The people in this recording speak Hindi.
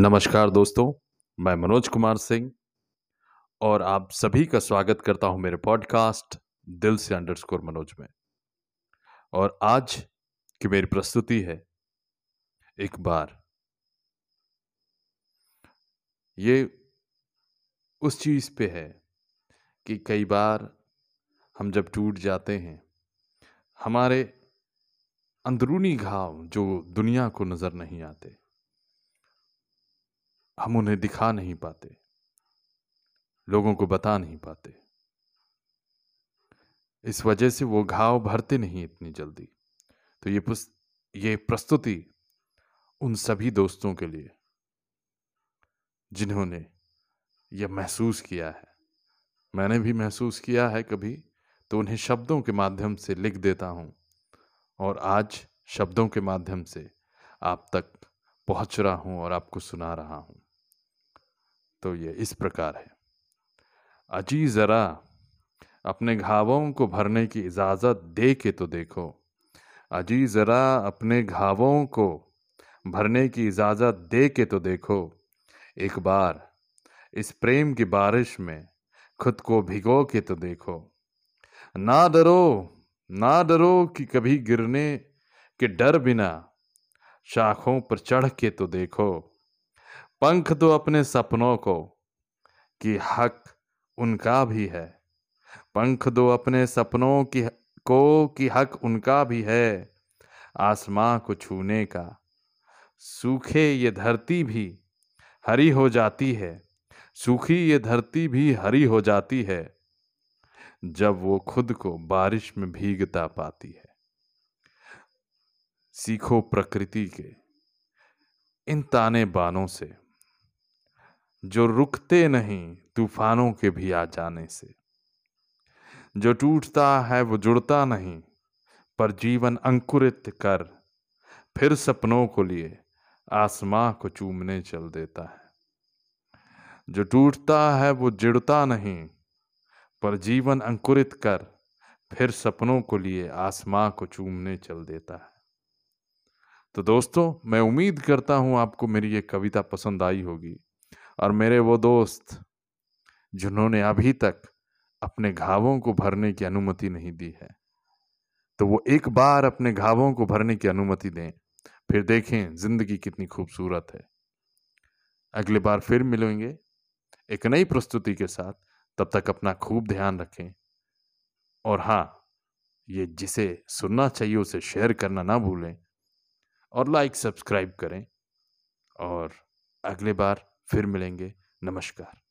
नमस्कार दोस्तों, मैं मनोज कुमार सिंह और आप सभी का स्वागत करता हूँ मेरे पॉडकास्ट दिल से अंडरस्कोर मनोज में। और आज की मेरी प्रस्तुति है एक बार। ये उस चीज़ पे है कि कई बार हम जब टूट जाते हैं, हमारे अंदरूनी घाव जो दुनिया को नज़र नहीं आते हम उन्हें दिखा नहीं पाते लोगों को बता नहीं पाते। इस वजह से वो घाव भरते नहीं इतनी जल्दी। तो ये पुस्त, ये प्रस्तुति उन सभी दोस्तों के लिए जिन्होंने यह महसूस किया है। मैंने भी महसूस किया है कभी तो उन्हें शब्दों के माध्यम से लिख देता हूँ और आज शब्दों के माध्यम से आप तक पहुँच रहा हूँ और आपको सुना रहा हूँ। तो ये इस प्रकार है। अजी ज़रा अपने घावों को भरने की इजाज़त दे के तो देखो। अजी ज़रा अपने घावों को भरने की इजाज़त दे के तो देखो। एक बार इस प्रेम की बारिश में खुद को भिगो के तो देखो। ना डरो ना डरो कि कभी गिरने के डर बिना शाखों पर चढ़ के तो देखो। पंख दो अपने सपनों को, कि हक उनका भी है। पंख दो अपने सपनों की, को, कि हक उनका भी है। आसमां को छूने का, सूखे ये धरती भी हरी हो जाती है। सूखी ये धरती भी हरी हो जाती है, जब वो खुद को बारिश में भीगता पाती है। सीखो प्रकृति के, इन ताने बानों से। जो रुकते नहीं तूफानों के भी आ जाने से। जो टूटता है वो जुड़ता नहीं, पर जीवन अंकुरित कर फिर सपनों को लिए आसमां को चूमने चल देता है। जो टूटता है वो जुड़ता नहीं, पर जीवन अंकुरित कर फिर सपनों को लिए आसमां को चूमने चल देता है। तो दोस्तों, मैं उम्मीद करता हूँ आपको मेरी ये कविता पसंद आई होगी। और मेरे वो दोस्त, जिन्होंने अभी तक अपने घावों को भरने की अनुमति नहीं दी है। तो वो एक बार अपने घावों को भरने की अनुमति दें, फिर देखें ज़िंदगी कितनी खूबसूरत है। अगली बार फिर मिलेंगे एक नई प्रस्तुति के साथ। तब तक अपना खूब ध्यान रखें। और हाँ ये जिसे सुनना चाहिए, उसे शेयर करना ना भूलें। और लाइक, सब्सक्राइब करें। और अगले बार फिर मिलेंगे। नमस्कार।